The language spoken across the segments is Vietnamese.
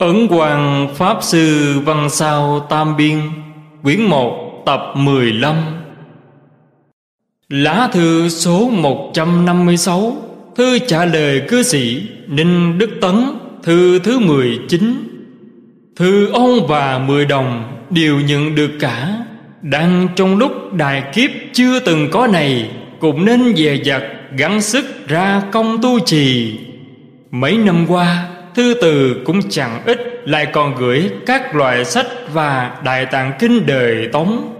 Ấn Hoàng Pháp Sư Văn Sao Tam Biên, Quyển 1 tập 15 Lá thư số 156 Thư trả lời cư sĩ Ninh Đức Tấn, Thư thứ 19 Thư ông và mười đồng đều nhận được cả, Đang trong lúc đại kiếp chưa từng có này Cũng nên dè dặt gắng sức ra công tu trì. Mấy năm qua Thư từ cũng chẳng ít, Lại còn gửi các loại sách Và đại tạng kinh đời tống.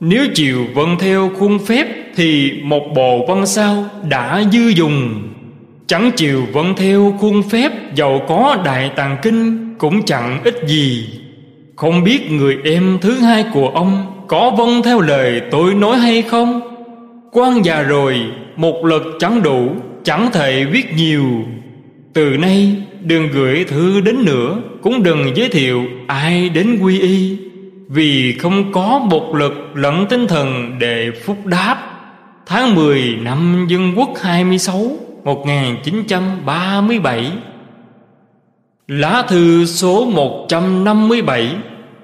Nếu chịu vâng theo khuôn phép Thì một bộ văn sao đã dư dùng. Chẳng chịu vâng theo khuôn phép, giàu có đại tàng kinh Cũng chẳng ít gì. Không biết người em thứ hai của ông Có vâng theo lời tôi nói hay không? Quan già rồi, Một lực chẳng đủ, Chẳng thể viết nhiều. Từ nay đừng gửi thư đến nữa, Cũng đừng giới thiệu ai đến quy y. Vì không có một lực lẫn tinh thần để phúc đáp. Tháng 10 năm Dân Quốc 26 1937 Lá thư số 157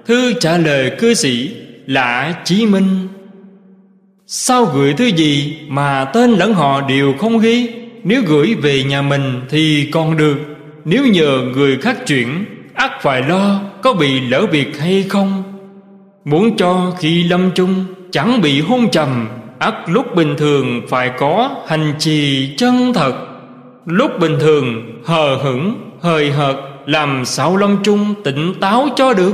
Thư trả lời cư sĩ Lã Chí Minh. Sao gửi thư gì mà tên lẫn họ đều không ghi? Nếu gửi về nhà mình thì còn được. Nếu nhờ người khác chuyển ắt phải lo có bị lỡ việc hay không? Muốn cho khi lâm chung, Chẳng bị hôn trầm ắt lúc bình thường phải có hành trì chân thật. Lúc bình thường, hờ hững, hời hợt, Làm sao lâm chung tỉnh táo cho được?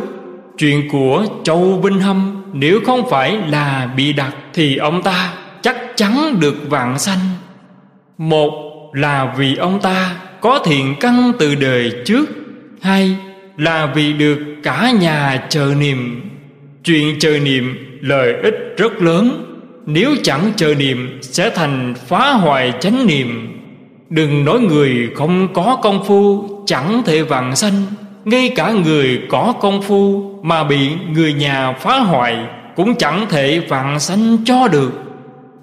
Chuyện của Châu Vinh Hâm, Nếu không phải là bị đặt Thì ông ta chắc chắn được vạn sanh. Một là vì ông ta có thiện căn từ đời trước Hai là vì được cả nhà chờ niệm. Chuyện chờ niệm lợi ích rất lớn, Nếu chẳng chờ niệm sẽ thành phá hoại chánh niệm. Đừng nói người không có công phu chẳng thể vạn sanh, Ngay cả người có công phu mà bị người nhà phá hoại Cũng chẳng thể vạn sanh cho được.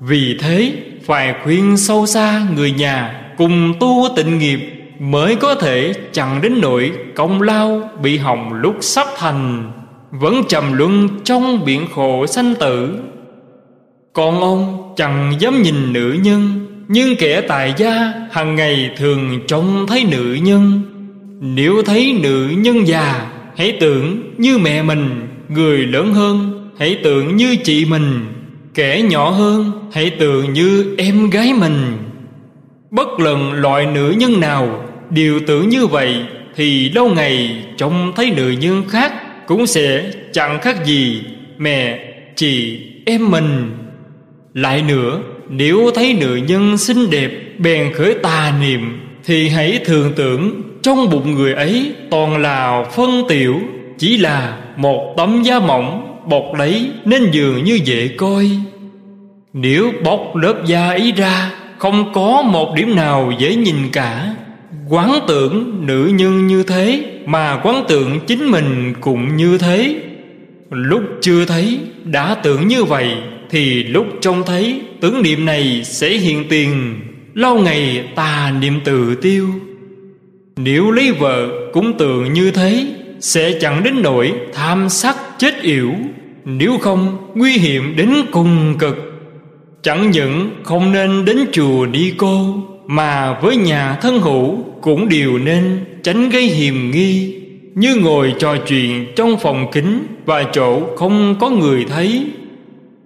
Vì thế, phải khuyên sâu xa người nhà cùng tu tịnh nghiệp mới có thể chẳng đến nỗi công lao bị hỏng lúc sắp thành, vẫn trầm luân trong biển khổ sanh tử. Còn ông chẳng dám nhìn nữ nhân, nhưng kẻ tài gia hàng ngày thường trông thấy nữ nhân. Nếu thấy nữ nhân già, hãy tưởng như mẹ mình, người lớn hơn, hãy tưởng như chị mình. Kẻ nhỏ hơn, hãy tưởng như em gái mình. Bất lần loại nữ nhân nào Đều tưởng như vậy Thì lâu ngày trông thấy nữ nhân khác Cũng sẽ chẳng khác gì Mẹ, chị, em mình. Lại nữa Nếu thấy nữ nhân xinh đẹp Bèn khởi tà niệm Thì hãy thường tưởng Trong bụng người ấy toàn là phân tiểu Chỉ là một tấm da mỏng bọc lấy nên dường như dễ coi. Nếu bóc lớp da ấy ra không có một điểm nào dễ nhìn cả. Quán tưởng nữ nhân như thế, mà quán tưởng chính mình cũng như thế. Lúc chưa thấy, đã tưởng như vậy, thì lúc trông thấy, tưởng niệm này sẽ hiện tiền. Lâu ngày tà niệm tự tiêu. Nếu lấy vợ cũng tưởng như thế, sẽ chẳng đến nỗi tham sắc chết yểu. Nếu không, nguy hiểm đến cùng cực. Chẳng những không nên đến chùa đi cô, Mà với nhà thân hữu cũng đều nên tránh gây hiềm nghi. Như ngồi trò chuyện trong phòng kính Và chỗ không có người thấy.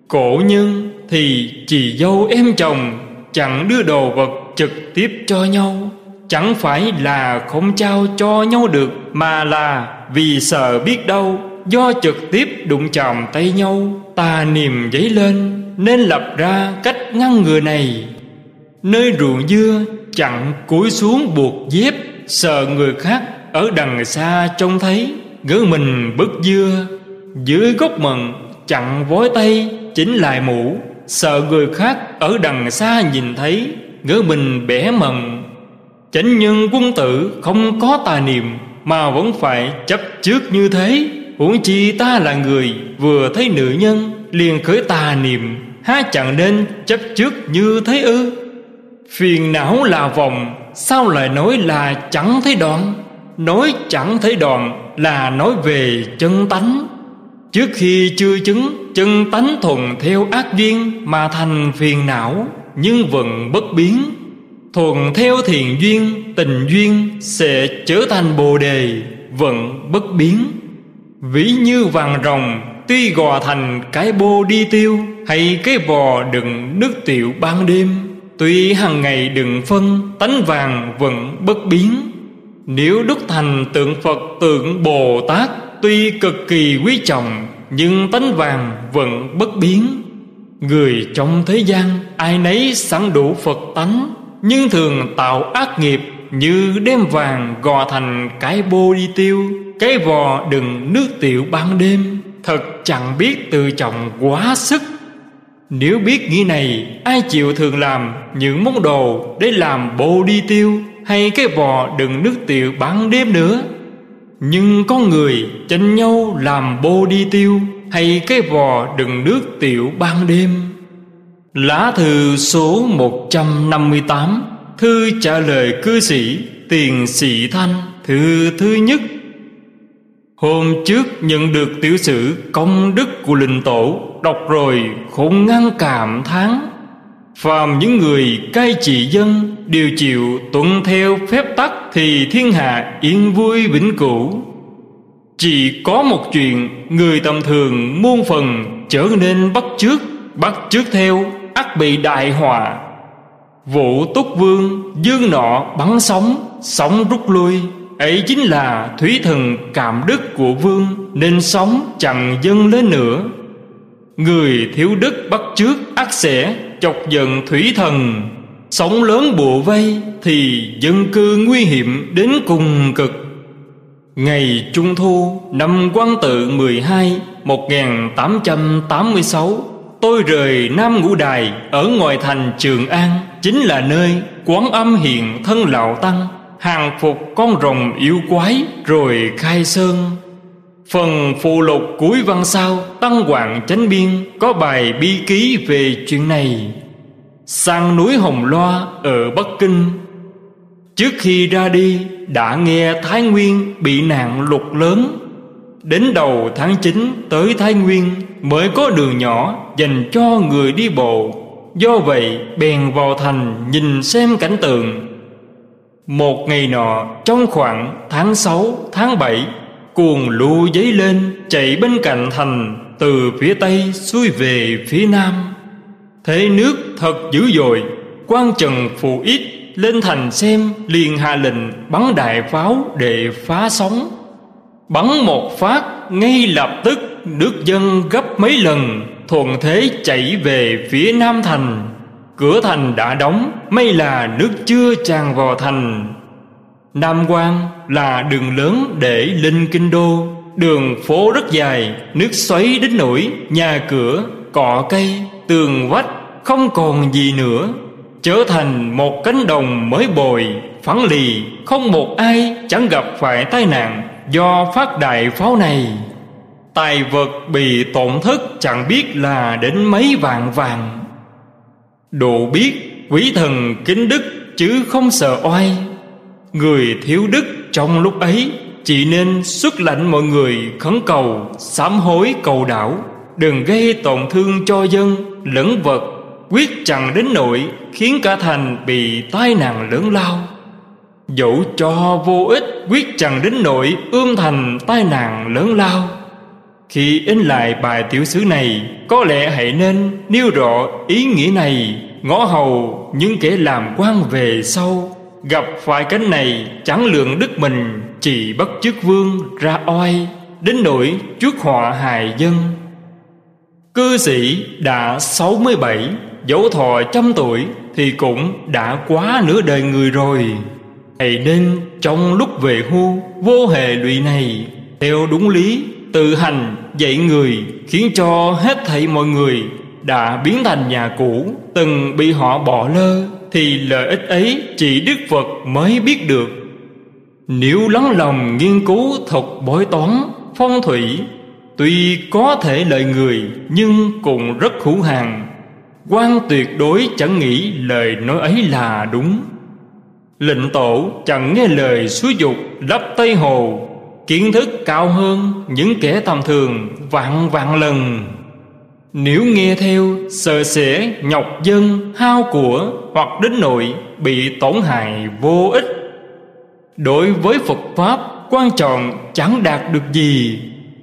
Cổ nhân thì chị dâu em chồng, Chẳng đưa đồ vật trực tiếp cho nhau. Chẳng phải là không trao cho nhau được, Mà là vì sợ biết đâu, Do trực tiếp đụng chạm tay nhau Tà niềm dấy lên. Nên lập ra cách ngăn ngừa này. Nơi ruộng dưa chặn cúi xuống buộc dép, Sợ người khác ở đằng xa trông thấy. Gỡ mình bứt dưa, Dưới gốc mận chặn vói tay, Chỉnh lại mũ, Sợ người khác ở đằng xa nhìn thấy. Gỡ mình bẻ mận. Chánh nhân quân tử không có tà niệm Mà vẫn phải chấp trước như thế. Huống chi ta là người Vừa thấy nữ nhân liền khởi tà niệm. Há chẳng nên chấp trước như thế ư? Phiền não là vòng, Sao lại nói là chẳng thấy đoạn Nói chẳng thấy đoạn là nói về chân tánh. Trước khi chưa chứng, chân tánh thuần theo ác duyên Mà thành phiền não, nhưng vẫn bất biến. Thuần theo thiền duyên, tình duyên Sẽ trở thành bồ đề, vẫn bất biến. Ví như vàng rồng Tuy gò thành cái bô đi tiêu, Hay cái vò đựng nước tiểu ban đêm. Tuy hàng ngày đừng phân, Tánh vàng vẫn bất biến. Nếu đúc thành tượng Phật tượng Bồ Tát, Tuy cực kỳ quý trọng, Nhưng tánh vàng vẫn bất biến. Người trong thế gian, Ai nấy sẵn đủ Phật tánh, Nhưng thường tạo ác nghiệp Như đem vàng gò thành cái bô đi tiêu, Cái vò đựng nước tiểu ban đêm. Thật chẳng biết tự trọng quá sức. Nếu biết nghĩ này, Ai chịu thường làm những món đồ Để làm bô đi tiêu Hay cái vò đựng nước tiểu ban đêm nữa? Nhưng có người tranh nhau làm bô đi tiêu Hay cái vò đựng nước tiểu ban đêm? Lá thư số 158 Thư trả lời cư sĩ, Tiền sĩ Thanh, Thư thứ nhất. Hôm trước nhận được tiểu sử công đức của linh tổ, Đọc rồi không ngăn cảm thán. Phàm những người cai trị dân Đều chịu tuân theo phép tắc Thì thiên hạ yên vui vĩnh cửu. Chỉ có một chuyện Người tầm thường muôn phần Trở nên bắt trước Bắt trước theo ắt bị đại họa. Vũ túc vương, dương nọ bắn sóng Sóng rút lui ấy chính là thủy thần cảm đức của vương nên sóng chẳng dâng lên nữa. Người thiếu đức bắt trước ác sẽ, chọc giận thủy thần. Sóng lớn bùa vây thì dân cư nguy hiểm đến cùng cực. Ngày Trung Thu năm quan tự 12 1886 Tôi rời Nam Ngũ Đài ở ngoài thành Trường An, Chính là nơi quán âm hiện thân lão tăng hàng phục con rồng yêu quái rồi khai sơn. Phần phụ lục cuối văn sau, tăng hoàng chánh biên có bài bi ký về chuyện này. Sang núi hồng loa ở bắc kinh. Trước khi ra đi, đã nghe thái nguyên bị nạn lụt lớn. Đến đầu tháng 9 tới thái nguyên mới có đường nhỏ dành cho người đi bộ. Do vậy, bèn vào thành nhìn xem cảnh tượng một ngày nọ trong khoảng tháng 6, tháng 7 Cuồng lũ dấy lên chạy bên cạnh thành Từ phía Tây xuôi về phía Nam. Thế nước thật dữ dội quan trần phụ ít lên thành xem liền hạ lệnh bắn đại pháo để phá sóng. Bắn một phát ngay lập tức nước dân gấp mấy lần Thuận thế chạy về phía Nam Thành. Cửa thành đã đóng May là nước chưa tràn vào thành. Nam quan là đường lớn để lên kinh đô Đường phố rất dài Nước xoáy đến nổi Nhà cửa, cọ cây, tường vách Không còn gì nữa. Trở thành một cánh đồng mới bồi Phẳng lì Không một ai chẳng gặp phải tai nạn Do phát đại pháo này. Tài vật bị tổn thất Chẳng biết là đến mấy vạn vàng. Độ biết quý thần kính đức chứ không sợ oai. Người thiếu đức trong lúc ấy, Chỉ nên xuất lệnh mọi người khấn cầu, Sám hối cầu đảo Đừng gây tổn thương cho dân, lẫn vật, Quyết chẳng đến nỗi Khiến cả thành bị tai nạn lớn lao. Dẫu cho vô ích, Quyết chẳng đến nỗi ươm thành tai nạn lớn lao. Khi in lại bài tiểu sứ này, Có lẽ hãy nên nêu rõ ý nghĩa này. Ngõ hầu, những kẻ làm quan về sau. Gặp phải cánh này, chẳng lượng đức mình, chỉ bất chức vương ra oai, đến nỗi trước họa hài dân. Cư sĩ đã 67 dẫu thọ trăm tuổi thì cũng đã quá nửa đời người rồi. Hãy nên trong lúc về hưu, vô hề lụy này, theo đúng lý tự hành dạy người khiến cho hết thảy mọi người đã biến thành nhà cũ. Từng bị họ bỏ lơ thì lợi ích ấy chỉ đức phật mới biết được. Nếu lắng lòng nghiên cứu thuật bói toán, phong thủy, tuy có thể lợi người nhưng cũng rất hữu hàng quan tuyệt đối chẳng nghĩ lời nói ấy là đúng. Lệnh tổ chẳng nghe lời xúi dục lấp Tây Hồ. Kiến thức cao hơn những kẻ tầm thường vạn vạn lần. Nếu nghe theo sợ sẽ nhọc dân hao của Hoặc đến nội bị tổn hại vô ích, Đối với Phật Pháp quan trọng chẳng đạt được gì.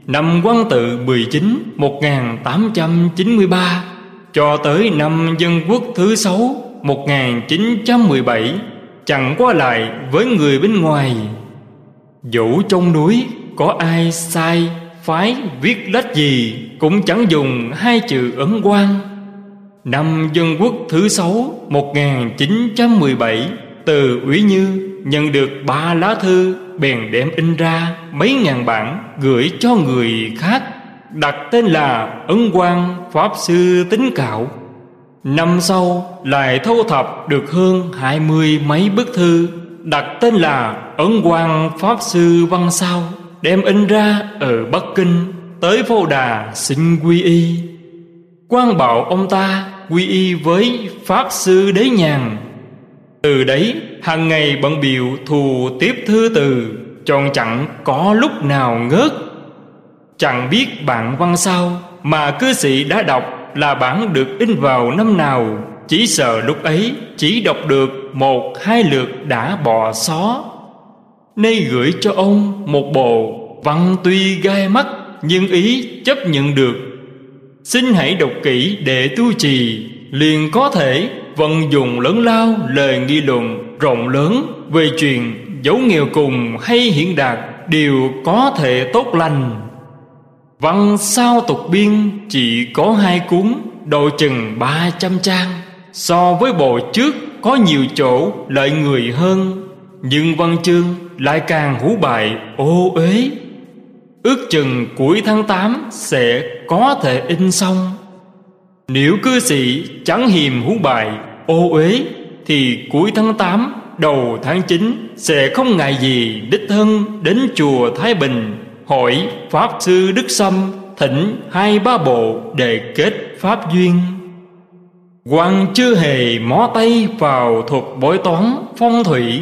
Năm quan tự 19 1893 Cho tới năm dân quốc thứ sáu 1917 Chẳng qua lại với người bên ngoài. Dẫu trong núi, có ai sai, phái viết lách gì, Cũng chẳng dùng hai chữ ấn quan Năm dân quốc thứ sáu 1917 Từ Ủy Như nhận được ba lá thư, Bèn đem in ra mấy ngàn bản Gửi cho người khác, Đặt tên là Ấn quan Pháp Sư Tính Cạo. Năm sau, lại thâu thập được hơn hai mươi mấy bức thư. Đặt tên là Ấn quang Pháp Sư Văn Sao, Đem in ra ở Bắc Kinh Tới Phô Đà xin quy y. Quan bảo ông ta quy y với Pháp Sư Đế Nhàn. Từ đấy, hàng ngày bận biểu thù tiếp thư từ, Tròn chẳng có lúc nào ngớt. Chẳng biết bạn văn sao Mà cư sĩ đã đọc là bản được in vào năm nào. Chỉ sợ lúc ấy chỉ đọc được một hai lượt đã bỏ xó. Nay gửi cho ông một bộ văn tuy gai mắt, Nhưng ý chấp nhận được. Xin hãy đọc kỹ để tu trì, Liền có thể vận dụng lớn lao lời nghi luận rộng lớn Về chuyện dấu nghèo cùng hay hiện đạt Đều có thể tốt lành. Văn sao tục biên chỉ có hai cuốn, Độ chừng ba trăm trang. So với bộ trước có nhiều chỗ lợi người hơn, Nhưng văn chương lại càng hú bại ô uế. Ước chừng cuối tháng 8 sẽ có thể in xong. Nếu cư sĩ chẳng hiềm hú bài ô uế, Thì cuối tháng 8 đầu tháng 9 Sẽ không ngại gì đích thân đến chùa Thái Bình Hỏi Pháp Sư Đức Sâm thỉnh hai ba bộ để kết Pháp duyên quan chưa hề mó tay vào thuật bói toán phong thủy.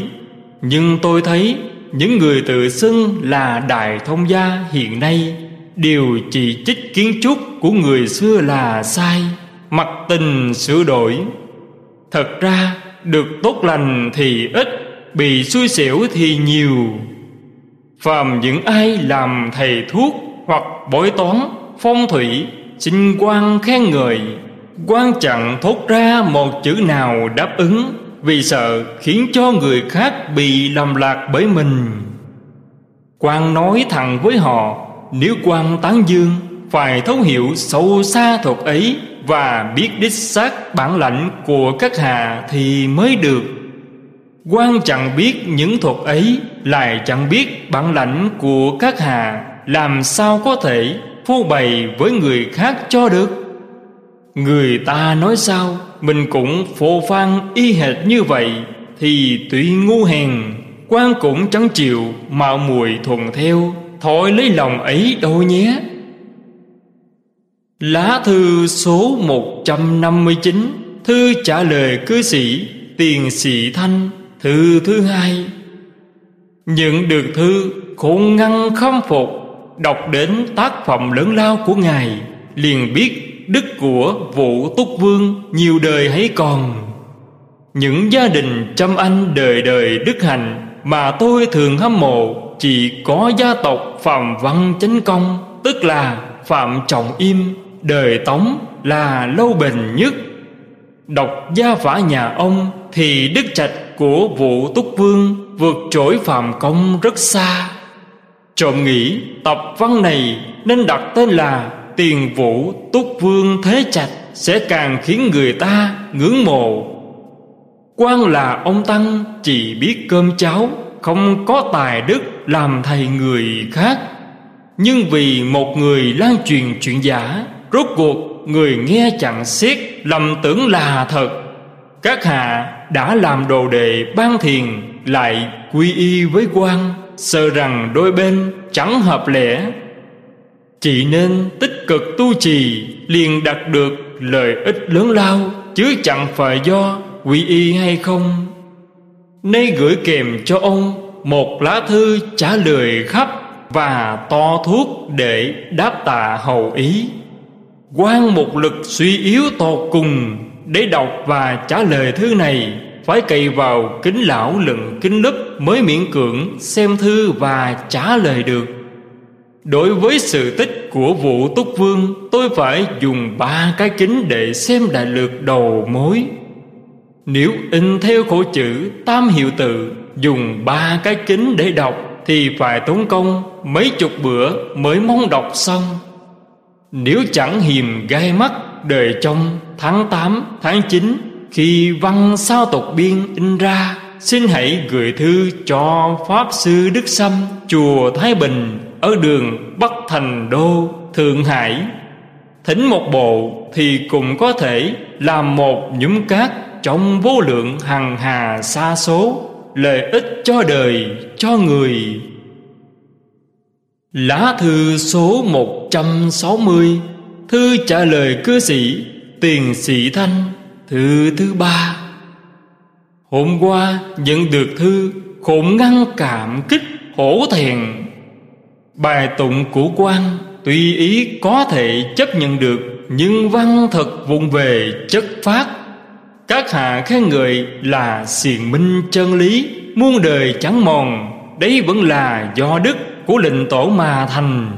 Nhưng tôi thấy những người tự xưng là đại thông gia hiện nay đều chỉ trích kiến trúc của người xưa là sai, mặc tình sửa đổi. Thật ra, được tốt lành thì ít, bị xui xẻo thì nhiều. Phàm những ai làm thầy thuốc hoặc bói toán phong thủy, xin quan khen ngợi quan chẳng thốt ra một chữ nào đáp ứng, vì sợ khiến cho người khác bị lầm lạc bởi mình. Quan nói thẳng với họ, nếu quan tán dương, phải thấu hiểu sâu xa thuật ấy và biết đích xác bản lãnh của các hạ thì mới được. Quan chẳng biết những thuật ấy, lại chẳng biết bản lãnh của các hạ làm sao có thể phô bày với người khác cho được. Người ta nói sao? Mình cũng phô phan y hệt như vậy, Thì tuy ngu hèn, quan cũng chẳng chịu Mạo muội thuần theo, Thôi lấy lòng ấy đâu nhé. Lá thư số 159 Thư trả lời cư sĩ, Tiền sĩ Thanh, Thư thứ hai. Nhận được thư khôn ngăn khâm phục, Đọc đến tác phẩm lớn lao của Ngài, Liền biết đức của vũ túc vương nhiều đời hãy còn? Những gia đình trăm anh đời đời đức hạnh mà tôi thường hâm mộ chỉ có gia tộc phạm văn chánh công, tức là phạm trọng im, đời tống là lâu bền nhất. Đọc gia phả nhà ông thì đức trạch của vũ túc vương vượt trội phạm công rất xa. Trộm nghĩ tập văn này nên đặt tên là tiền vũ túc vương thế trạch sẽ càng khiến người ta ngưỡng mộ. Quan là ông tăng chỉ biết cơm cháo, không có tài đức làm thầy người khác. Nhưng vì một người lan truyền chuyện giả, rốt cuộc người nghe chẳng xét lầm tưởng là thật. Các hạ đã làm đồ đệ ban thiền, lại quy y với quan, sợ rằng đôi bên chẳng hợp lẽ. Chỉ nên tích cực tu trì liền đạt được lợi ích lớn lao, chứ chẳng phải do quy y hay không. Nay gửi kèm cho ông Một lá thư trả lời khắp Và to thuốc để đáp tạ hầu ý. Quan một lực suy yếu tột cùng Để đọc và trả lời thư này, Phải cậy vào kính lão lừng kính lúp Mới miễn cưỡng xem thư và trả lời được. Đối với sự tích của vụ Túc Vương Tôi phải dùng ba cái kính để xem đại lược đầu mối. Nếu in theo khổ chữ tam hiệu tự Dùng ba cái kính để đọc Thì phải tốn công mấy chục bữa mới mong đọc xong. Nếu chẳng hiềm gai mắt đời trong tháng 8, tháng 9 Khi văn sao tộc biên in ra Xin hãy gửi thư cho Pháp Sư Đức Sâm Chùa Thái Bình ở đường Bắc Thành Đô, Thượng Hải Thỉnh một bộ thì cũng có thể làm một nhúm cát Trong vô lượng hằng hà xa số Lợi ích cho đời, cho người. Lá thư số 160 Thư trả lời cư sĩ Tiền sĩ Thanh Thư thứ ba. Hôm qua nhận được thư Khổn ngăn cảm kích hổ thẹn. Bài tụng của quan Tuy ý có thể chấp nhận được, Nhưng văn thật vụng về chất phát Các hạ khen người là xiền minh chân lý, Muôn đời chẳng mòn, Đấy vẫn là do đức của lệnh tổ mà thành.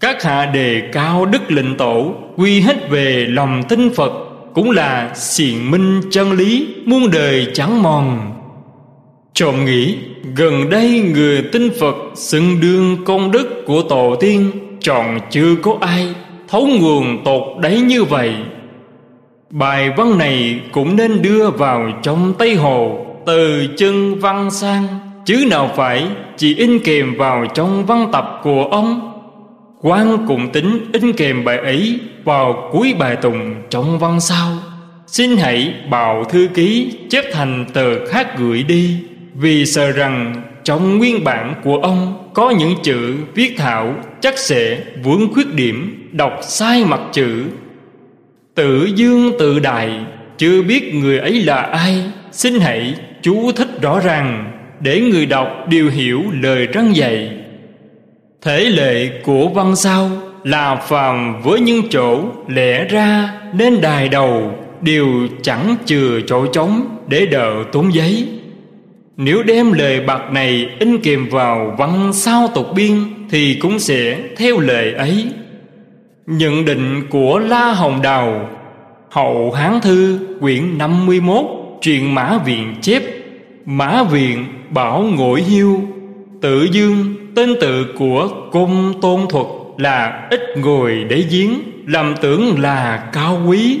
Các hạ đề cao đức lệnh tổ, Quy hết về lòng tinh Phật, Cũng là xiền minh chân lý, Muôn đời chẳng mòn. Trộm nghĩ, gần đây người tin Phật xưng đương công đức của tổ tiên Tròn chưa có ai thấu nguồn tột đấy như vậy. Bài văn này cũng nên đưa vào trong Tây Hồ, Từ chân văn sang, Chứ nào phải chỉ in kèm vào trong văn tập của ông. Quan cùng tính in kèm bài ấy vào cuối bài tùng trong văn sau. Xin hãy bảo thư ký chép thành tờ khác gửi đi vì sợ rằng trong nguyên bản của ông có những chữ viết thảo chắc sẽ vướng khuyết điểm đọc sai mặt chữ. Tự dương tự đại, chưa biết người ấy là ai, xin hãy chú thích rõ ràng để người đọc đều hiểu lời răng dạy. Thể lệ của văn sao là phàm với những chỗ lẽ ra nên đài đầu đều chẳng chừa chỗ trống để đỡ tốn giấy nếu đem lời bạc này in kèm vào văn sao tục biên, Thì cũng sẽ theo lời ấy. Nhận định của La Hồng Đào, Hậu Hán Thư, quyển 51 Truyện Mã Viện chép. Mã Viện, Bảo Ngội Hiêu. Tự Dương, Tên tự của Công Tôn Thuật Là ít ngồi để giếng, Làm tưởng là cao quý.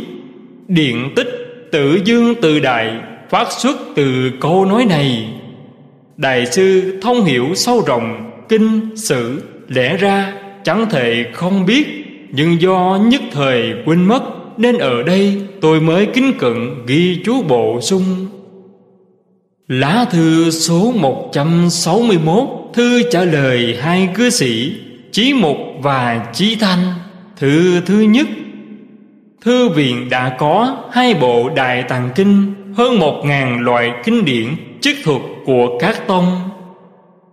Điện tích, Tự Dương tự đại phát xuất từ câu nói này. Đại sư thông hiểu sâu rộng, kinh, sử, lẽ ra, chẳng thể không biết, nhưng do nhất thời quên mất, nên ở đây tôi mới kính cận ghi chú bổ sung. Lá thư số 161 Thư trả lời hai cư sĩ, Chí Mục và Chí Thanh. Thư thứ nhất. Thư viện đã có hai bộ Đại Tàng Kinh hơn một ngàn loại kinh điển chức thuật của các tông.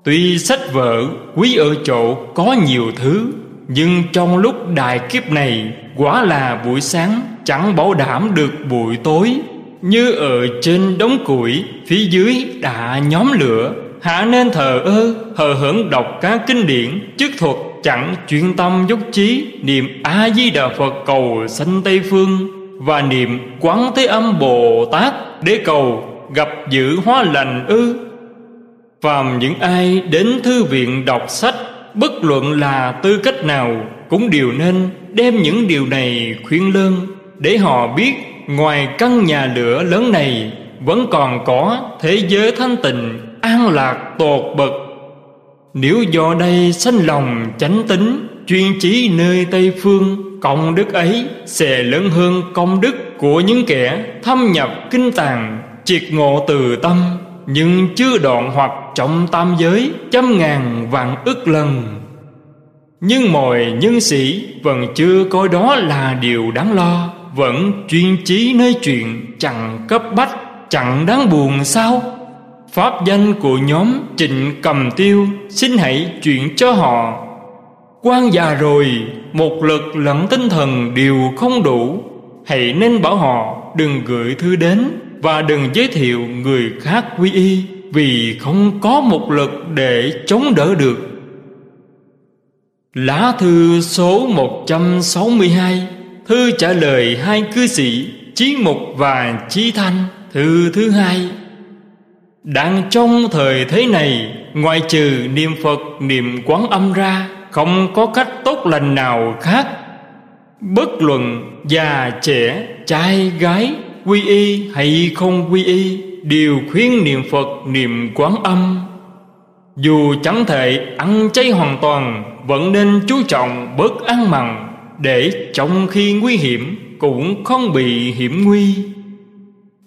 Tuy sách vở quý ở chỗ có nhiều thứ, nhưng trong lúc đại kiếp này quả là buổi sáng, chẳng bảo đảm được buổi tối. Như ở trên đống củi phía dưới đã nhóm lửa hạ nên thờ ơ, hờ hững đọc các kinh điển chức thuật chẳng chuyên tâm dốc trí niệm a di đà phật cầu sanh tây phương và niệm quán thế âm bồ tát để cầu gặp giữ hóa lành ư? Phàm những ai đến thư viện đọc sách, bất luận là tư cách nào cũng đều nên đem những điều này khuyên lơn để họ biết ngoài căn nhà lửa lớn này vẫn còn có thế giới thanh tịnh, an lạc, tột bậc. Nếu do đây sanh lòng chánh tính, chuyên chí nơi tây phương, công đức ấy sẽ lớn hơn công đức của những kẻ thâm nhập kinh tàng triệt ngộ từ tâm, nhưng chưa đoạn hoặc trọng tam giới trăm ngàn vạn ức lần. Nhưng mọi nhân sĩ vẫn chưa coi đó là điều đáng lo, vẫn chuyên trí nơi chuyện chẳng cấp bách, chẳng đáng buồn sao? Pháp danh của nhóm Trịnh Cầm Tiêu Xin hãy chuyển cho họ. Quan già rồi, Một lực lẫn tinh thần đều không đủ Hãy nên bảo họ đừng gửi thư đến Và đừng giới thiệu người khác quy y Vì không có một lực để chống đỡ được. Lá thư số 162 Thư trả lời hai cư sĩ Chí Mục và Chí Thanh, Thư thứ hai. Đang trong thời thế này ngoài trừ niệm Phật, niệm quán âm ra, Không có cách tốt lành nào khác Bất luận già, trẻ, trai, gái, Quy y hay không quy y, Đều khuyên niệm Phật niệm quán âm. Dù chẳng thể ăn chay hoàn toàn, Vẫn nên chú trọng bớt ăn mặn Để trong khi nguy hiểm Cũng không bị hiểm nguy.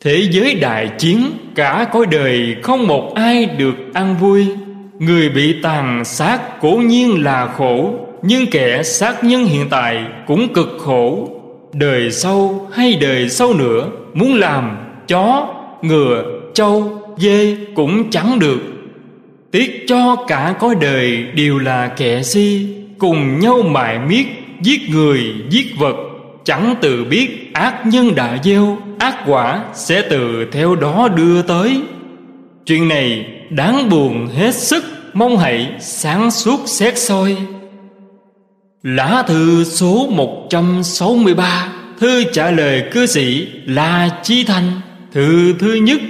Thế giới đại chiến, Cả cõi đời không một ai được ăn vui. Người bị tàn sát cố nhiên là khổ nhưng kẻ sát nhân hiện tại cũng cực khổ. Đời sau hay đời sau nữa Muốn làm chó, ngựa, trâu, dê cũng chẳng được. Tiếc cho cả cõi đời đều là kẻ si Cùng nhau mại miết Giết người, giết vật. Chẳng tự biết ác nhân đã gieo Ác quả sẽ từ theo đó đưa tới. Chuyện này đáng buồn hết sức Mong hãy sáng suốt xét soi. Lá thư số 163 Thư trả lời cư sĩ là Chí Thanh. Thư thứ nhất.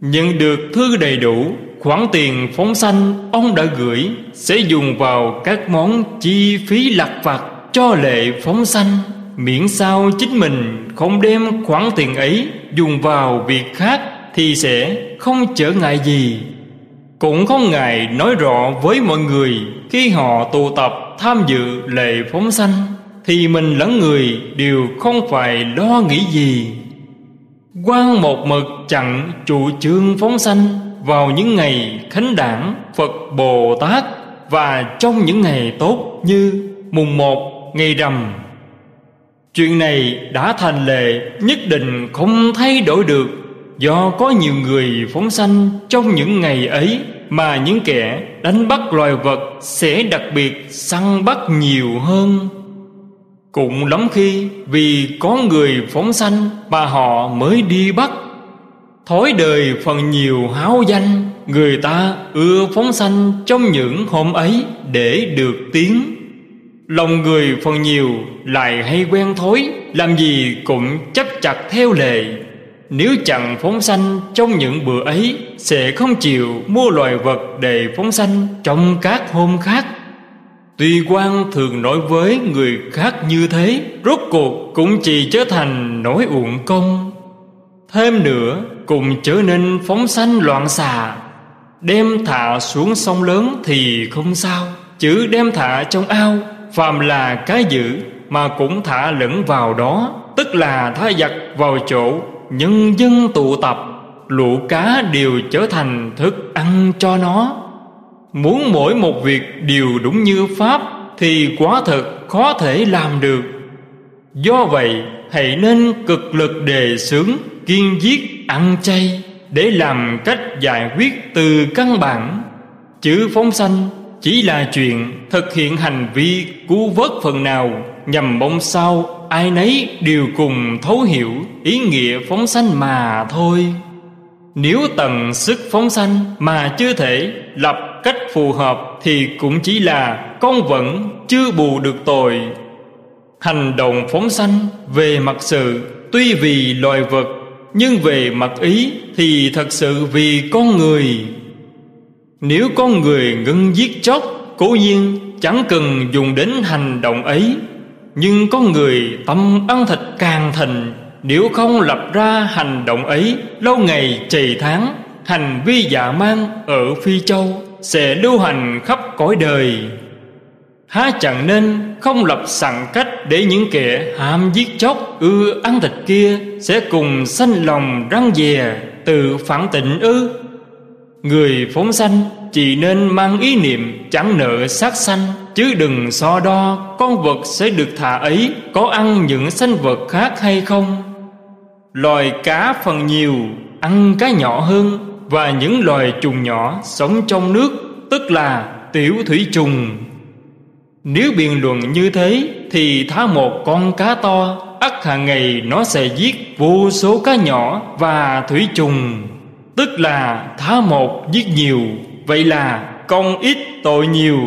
Nhận được thư đầy đủ, Khoản tiền phóng sanh ông đã gửi Sẽ dùng vào các món chi phí lặt vặt Cho lệ phóng sanh. Miễn sao chính mình không đem khoản tiền ấy Dùng vào việc khác Thì sẽ không trở ngại gì. Cũng không ngại nói rõ với mọi người, Khi họ tụ tập tham dự lệ phóng sanh, Thì mình lẫn người đều không phải lo nghĩ gì. Quan một mực chặn chủ trương phóng sanh Vào những ngày khánh đảng, Phật Bồ Tát Và trong những ngày tốt như mùng một ngày rằm. Chuyện này đã thành lệ, nhất định không thay đổi được. Do có nhiều người phóng sanh trong những ngày ấy, Mà những kẻ đánh bắt loài vật sẽ đặc biệt săn bắt nhiều hơn. Cũng lắm khi vì có người phóng sanh mà họ mới đi bắt. Thói đời phần nhiều háo danh, Người ta ưa phóng sanh trong những hôm ấy để được tiếng. Lòng người phần nhiều lại hay quen thói, Làm gì cũng chấp chặt theo lệ. Nếu chẳng phóng sanh, trong những bữa ấy, Sẽ không chịu mua loài vật để phóng sanh trong các hôm khác. Tuy quan thường nói với người khác như thế, Rốt cuộc cũng chỉ trở thành nỗi uổng công. Thêm nữa, cũng trở nên phóng sanh loạn xà Đem thả xuống sông lớn thì không sao, Chứ đem thả trong ao, phàm là cái dữ mà cũng thả lẫn vào đó, tức là tha giặc vào chỗ nhân dân tụ tập, lũ cá đều trở thành thức ăn cho nó. Muốn mỗi một việc đều đúng như pháp thì quá thật khó thể làm được. Do vậy, hãy nên cực lực đề xướng, kiên giết, ăn chay để làm cách giải quyết từ căn bản. Chữ phóng sanh chỉ là chuyện thực hiện hành vi cứu vớt phần nào nhằm mong sao ai nấy đều cùng thấu hiểu ý nghĩa phóng sanh mà thôi. Nếu tận sức phóng sanh mà chưa thể lập cách phù hợp thì cũng chỉ là con vẫn chưa bù được tội. Hành động phóng sanh về mặt sự tuy vì loài vật, nhưng về mặt ý thì thật sự vì con người. Nếu con người ngưng giết chóc, Cố nhiên chẳng cần dùng đến hành động ấy. Nhưng có người tâm ăn thịt càng thịnh Nếu không lập ra hành động ấy, Lâu ngày trì tháng, Hành vi dạ mang ở Phi Châu Sẽ lưu hành khắp cõi đời. Há chẳng nên không lập sẵn cách Để những kẻ ham giết chóc, ưa ăn thịt kia Sẽ cùng sanh lòng răng dè, Tự phản tịnh ư. Người phóng sanh chỉ nên mang ý niệm chẳng nợ sát sanh. Chứ đừng so đo con vật sẽ được thả ấy Có ăn những sanh vật khác hay không. Loài cá phần nhiều ăn cá nhỏ hơn và những loài trùng nhỏ sống trong nước, tức là tiểu thủy trùng. Nếu biện luận như thế thì thả một con cá to, ắt hàng ngày nó sẽ giết vô số cá nhỏ và thủy trùng. Tức là thả một giết nhiều, vậy là công ít tội nhiều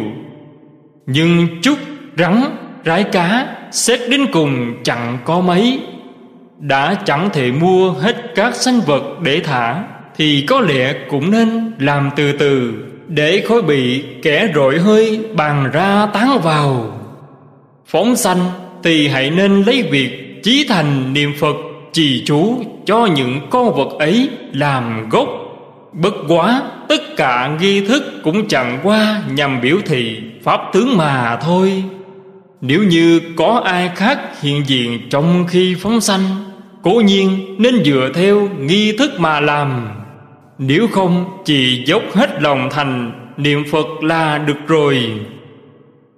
nhưng chút rắn, rái cá, xét đến cùng chẳng có mấy. Đã chẳng thể mua hết các sinh vật để thả, thì có lẽ cũng nên làm từ từ, để khối bị kẻ rội hơi bàn ra tán vào. Phóng sanh thì hãy nên lấy việc chí thành niệm phật trì chú cho những con vật ấy làm gốc. Bất quá tất cả nghi thức cũng chẳng qua nhằm biểu thị pháp tướng mà thôi. Nếu như có ai khác hiện diện trong khi phóng sanh, cố nhiên nên dựa theo nghi thức mà làm. Nếu không, chỉ dốc hết lòng thành Niệm Phật là được rồi.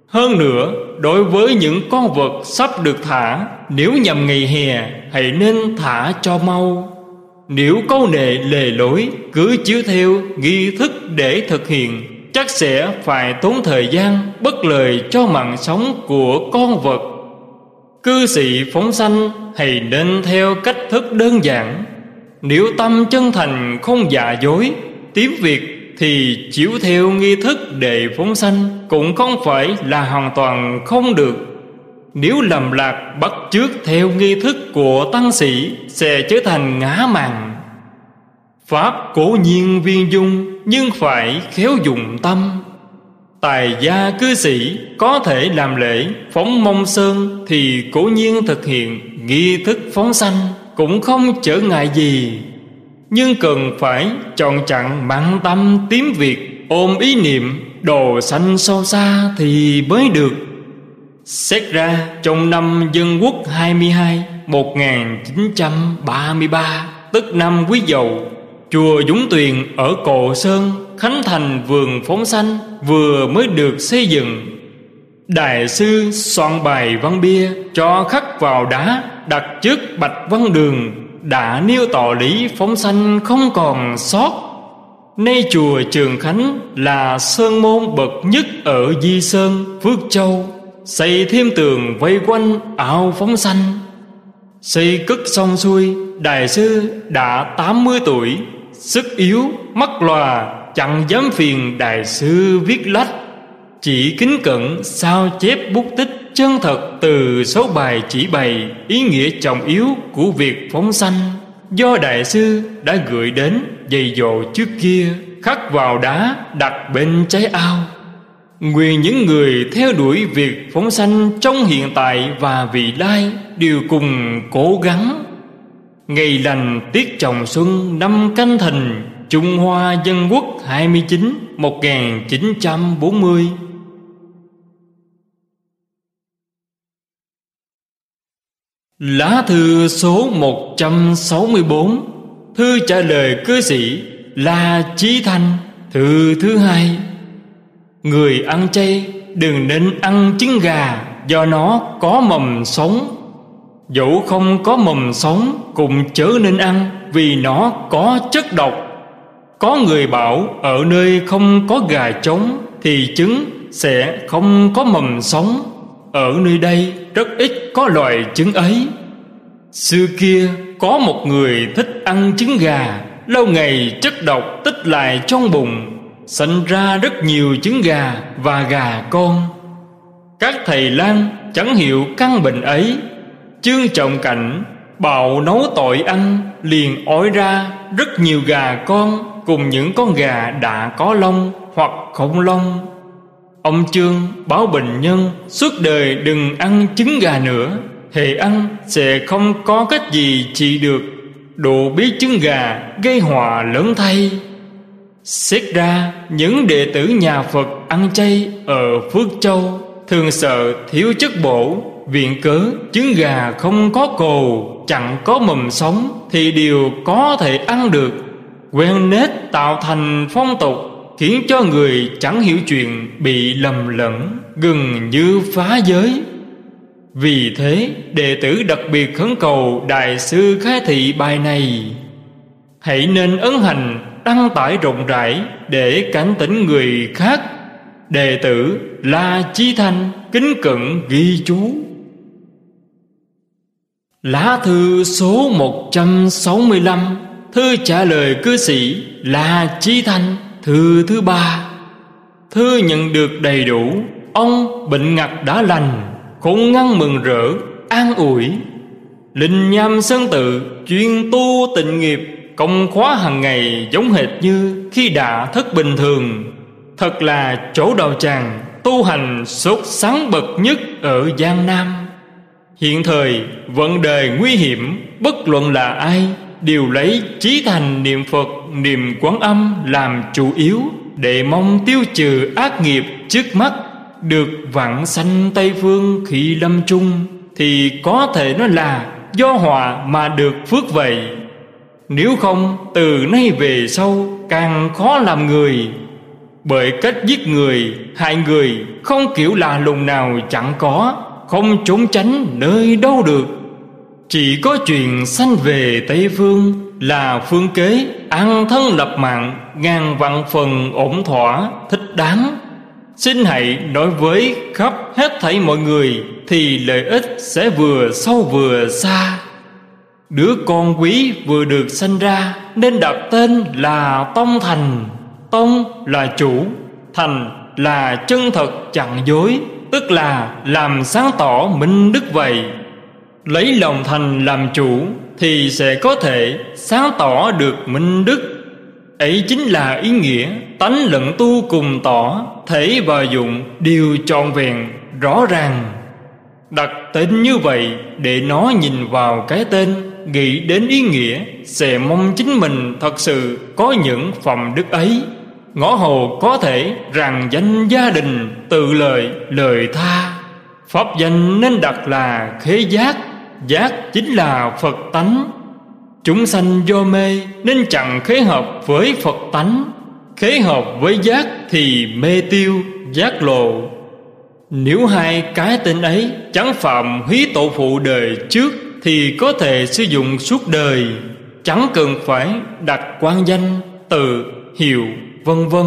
Hơn nữa, Đối với những con vật sắp được thả, Nếu nhằm ngày hè, Hãy nên thả cho mau. Nếu câu nệ lề lối, Cứ chiếu theo nghi thức để thực hiện. Chắc sẽ phải tốn thời gian, Bất lợi cho mạng sống của con vật. Cư sĩ phóng sanh Hãy nên theo cách thức đơn giản. Nếu tâm chân thành không giả dối, tiếng việc thì chiếu theo nghi thức để phóng sanh Cũng không phải là hoàn toàn không được. Nếu lầm lạc bắt chước theo nghi thức của tăng sĩ, Sẽ trở thành ngã màng Pháp cố nhiên viên dung, Nhưng phải khéo dùng tâm. Tài gia cư sĩ có thể làm lễ, phóng mông sơn Thì cố nhiên thực hiện nghi thức phóng sanh, cũng không trở ngại gì. Nhưng cần phải chọn chặn mặn tâm tím việc, ôm ý niệm đồ xanh sâu xa thì mới được. Xét ra trong năm dân quốc 22 1933 tức năm quý dầu chùa Dũng Tuyền ở Cộ Sơn, khánh thành vườn phóng xanh vừa mới được xây dựng. Đại sư soạn bài văn bia cho khắc vào đá, đặt trước bạch văn đường, đã nêu tỏ lý phóng xanh không còn sót. Nay chùa trường khánh là sơn môn bậc nhất ở di sơn, phước châu, xây thêm tường vây quanh ảo phóng xanh xây cất xong xuôi, đại sư đã tám mươi tuổi sức yếu mắt lòa, chẳng dám phiền đại sư viết lách. Chỉ kính cẩn, sao chép bút tích chân thật từ số bài chỉ bày ý nghĩa trọng yếu của việc phóng sanh. Do đại sư đã gửi đến dày dồ trước kia, khắc vào đá, đặt bên trái ao. Nguyện những người theo đuổi việc phóng sanh trong hiện tại và vị lai đều cùng cố gắng ngày lành tiết trồng xuân năm canh thìn Trung Hoa Dân Quốc 29 1940 Lá thư số 164 Thư trả lời cư sĩ là Chí Thanh, Thư thứ hai. Người ăn chay đừng nên ăn trứng gà, Do nó có mầm sống. Dẫu không có mầm sống Cũng chớ nên ăn, Vì nó có chất độc. Có người bảo, Ở nơi không có gà trống, Thì trứng sẽ không có mầm sống. Ở nơi đây, rất ít có loài trứng ấy. Xưa kia, có một người thích ăn trứng gà. Lâu ngày chất độc tích lại trong bụng Sinh ra rất nhiều trứng gà và gà con. Các thầy lang chẳng hiểu căn bệnh ấy Chương trọng cảnh, Bạo nấu tội ăn, Liền ói ra, rất nhiều gà con Cùng những con gà đã có lông hoặc không lông. Ông Trương báo bệnh nhân, Suốt đời đừng ăn trứng gà nữa Hệ ăn sẽ không có cách gì trị được. Độ biết trứng gà gây họa lớn thay. Xét ra, những đệ tử nhà Phật ăn chay ở Phước Châu Thường sợ thiếu chất bổ Viện cớ, trứng gà không có cồ, Chẳng có mầm sống Thì đều có thể ăn được. Quen nết tạo thành phong tục Khiến cho người chẳng hiểu chuyện Bị lầm lẫn, Gần như phá giới. Vì thế, đệ tử đặc biệt khấn cầu Đại sư khai thị bài này. Hãy nên ấn hành, đăng tải rộng rãi để cảnh tỉnh người khác. Đệ tử la chí thanh kính cận ghi chú lá thư số 165 thư trả lời cư sĩ là chí thanh, thư thứ ba. Thư nhận được đầy đủ, ông bệnh ngặt đã lành cũng ngăn mừng rỡ, an ủi. Linh nham sơn tự chuyên tu tịnh nghiệp, công khóa hàng ngày giống hệt như khi đã thất bình thường. Thật là chỗ đầu tràng, tu hành sốt sáng bậc nhất ở giang nam hiện thời vận đề nguy hiểm, bất luận là ai, đều lấy chí thành niệm phật, niệm quán âm làm chủ yếu để mong tiêu trừ ác nghiệp trước mắt, được vãng sanh tây phương khi lâm chung, thì có thể nói là do họa mà được phước vậy. Nếu không, từ nay về sau, càng khó làm người. Bởi cách giết người, hại người không kiểu là lùng nào chẳng có không trốn tránh nơi đâu được. Chỉ có chuyện sanh về tây phương là phương kế, an thân lập mạng, ngàn vạn phần ổn thỏa, thích đáng. Xin hãy nói với khắp hết thảy mọi người thì lợi ích sẽ vừa sâu vừa xa. Đứa con quý vừa được sanh ra Nên đặt tên là Tông Thành. Tông là chủ, Thành là chân thật chẳng dối. Tức là làm sáng tỏ minh đức vậy. Lấy lòng thành làm chủ Thì sẽ có thể sáng tỏ được minh đức. Ấy chính là ý nghĩa Tánh lẫn tu cùng tỏ, Thể và dụng đều trọn vẹn, Rõ ràng. Đặt tên như vậy Để nó nhìn vào cái tên, nghĩ đến ý nghĩa, sẽ mong chính mình thật sự có những phẩm đức ấy ngõ hồ có thể rằng danh gia đình tự lời lời tha. Pháp danh nên đặt là khế giác giác chính là phật tánh. Chúng sanh do mê nên chẳng khế hợp với phật tánh. Khế hợp với giác thì mê tiêu, giác lộ. Nếu hai cái tên ấy chẳng phạm hí tổ phụ đời trước thì có thể sử dụng suốt đời. Chẳng cần phải đặt quan danh từ, hiệu vân vân.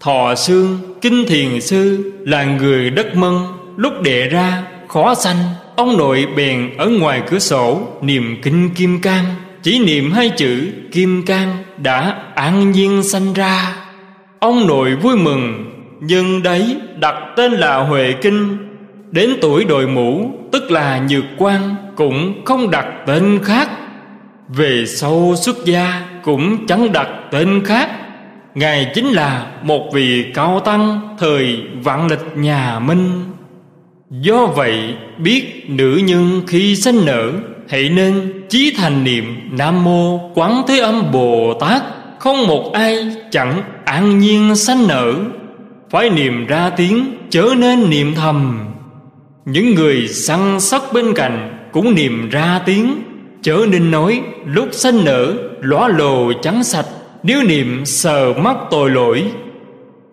Thọ xương kinh thiền sư là người đất mân, lúc đệ ra khó sanh, ông nội bèn ở ngoài cửa sổ niệm kinh kim cang. Chỉ niệm hai chữ kim cang đã an nhiên sanh ra. Ông nội vui mừng nhưng đấy đặt tên là huệ kinh. Đến tuổi đội mũ, tức là nhược quan, cũng không đặt tên khác. Về sau xuất gia cũng chẳng đặt tên khác ngài chính là một vị cao tăng thời vạn lịch nhà minh. Do vậy, biết nữ nhân khi sinh nở, hãy nên chí thành niệm nam mô quán thế âm bồ tát. Không một ai chẳng an nhiên sanh nở. Phải niệm ra tiếng, chớ nên niệm thầm. Những người săn sóc bên cạnh cũng niệm ra tiếng, chớ nên nói lúc sanh nở, lóa lồ trắng sạch nếu niệm sờ mắt tội lỗi,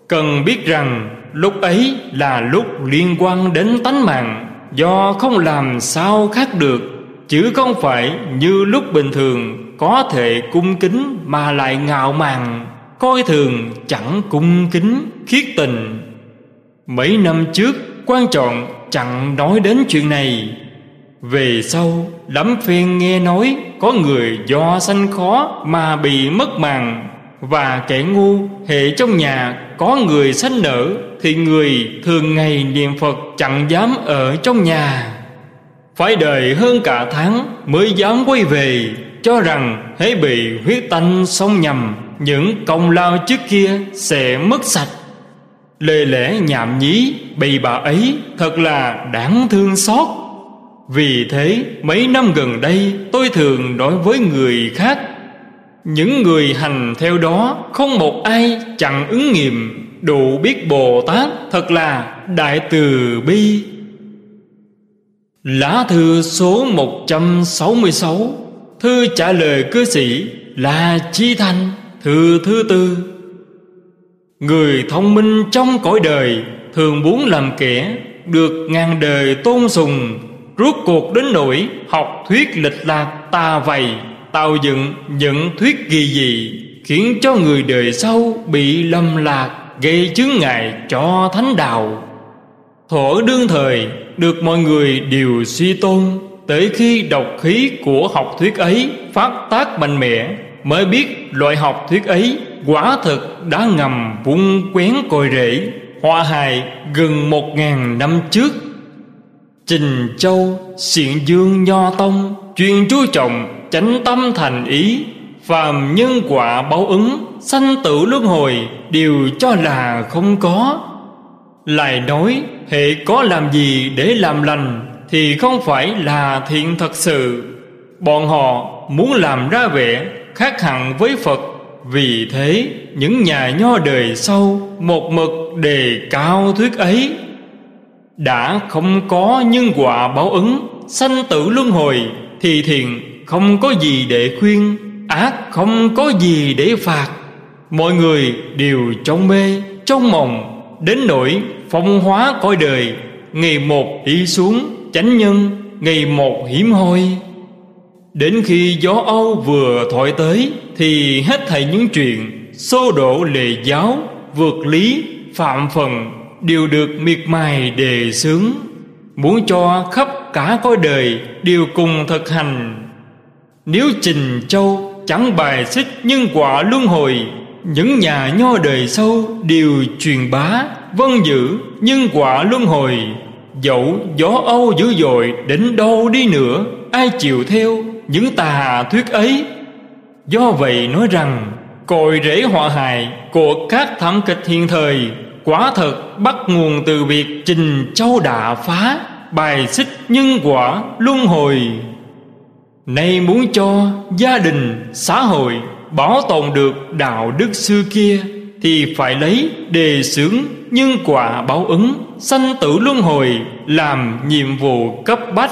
cần biết rằng lúc ấy là lúc liên quan đến tánh mạng, do không làm sao khác được, chứ không phải như lúc bình thường có thể cung kính mà lại ngạo mạn, coi thường chẳng cung kính, khiết tình. Mấy năm trước, quan trọng chẳng nói đến chuyện này về sau lắm phen nghe nói có người do sanh khó mà bị mất màng và kẻ ngu, hệ trong nhà có người sanh nở thì người thường ngày niệm phật chẳng dám ở trong nhà. Phải đợi hơn cả tháng mới dám quay về, cho rằng hễ bị huyết tanh xông nhầm, những công lao trước kia sẽ mất sạch. Lời lẽ nhảm nhí bị bà ấy thật là đáng thương xót vì thế, mấy năm gần đây, tôi thường nói với người khác, những người hành theo đó không một ai chẳng ứng nghiệm. Đủ biết bồ tát thật là đại từ bi. Lá thư số 166 thư trả lời cư sĩ là chi thanh, thư thứ tư. Người thông minh trong cõi đời thường muốn làm kẻ được ngàn đời tôn sùng rốt cuộc đến nỗi học thuyết lịch lạc ta vầy, tạo dựng những thuyết kỳ dị, Khiến cho người đời sau bị lầm lạc, Gây chướng ngại cho thánh đạo. Thuở đương thời, Được mọi người đều suy tôn, Tới khi độc khí của học thuyết ấy Phát tác mạnh mẽ, Mới biết loại học thuyết ấy Quả thực đã ngầm vung quén cội rễ Hoa hài gần một ngàn năm trước. Trình Châu Xiện Dương Nho Tông, Chuyên chú trọng chánh tâm thành ý, Phàm nhân quả báo ứng, Sanh tử luân hồi Đều cho là không có. Lại nói, Hệ có làm gì để làm lành Thì không phải là thiện thật sự. Bọn họ muốn làm ra vẻ Khác hẳn với Phật, Vì thế những nhà nho đời sau Một mực đề cao thuyết ấy đã không có nhân quả báo ứng, Sanh tử luân hồi, Thì thiện không có gì để khuyên, Ác không có gì để phạt. Mọi người đều trong mê, Trong mộng, Đến nỗi phong hóa coi đời, Ngày một đi xuống, chánh nhân, Ngày một hiếm hoi. Đến khi gió Âu vừa thổi tới, Thì hết thảy những chuyện, Xô đổ lệ giáo, Vượt lý, Phạm phần đều được miệt mài đề xướng, muốn cho khắp cả cõi đời đều cùng thực hành. Nếu trình châu chẳng bài xích nhân quả luân hồi, những nhà nho đời sâu đều truyền bá vân giữ nhân quả luân hồi. Dẫu gió âu dữ dội đến đâu đi nữa, ai chịu theo những tà thuyết ấy? Do vậy nói rằng, cội rễ họa hại của các thảm kịch hiện thời Quả thật bắt nguồn từ việc trình châu đà phá Bài xích nhân quả luân hồi. Nay muốn cho gia đình, xã hội Bảo tồn được đạo đức xưa kia Thì phải lấy đề xướng nhân quả báo ứng Sanh tử luân hồi làm nhiệm vụ cấp bách.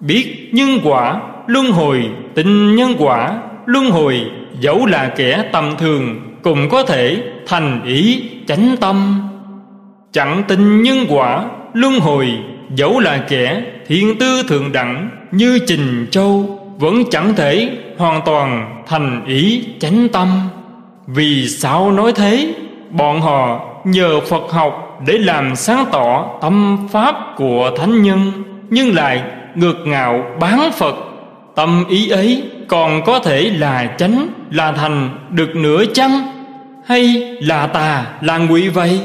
Biết nhân quả luân hồi Tình nhân quả luân hồi Dẫu là kẻ tầm thường cũng có thể thành ý chánh tâm. Chẳng tin nhân quả, luân hồi, dẫu là kẻ thiên tư thượng đẳng như trình châu, vẫn chẳng thể hoàn toàn thành ý chánh tâm. Vì sao nói thế? Bọn họ nhờ phật học để làm sáng tỏ tâm pháp của thánh nhân, nhưng lại ngược ngạo bán phật. Tâm ý ấy còn có thể là chánh, là thành, được nửa chăng? Hay là tà, là ngụy vậy?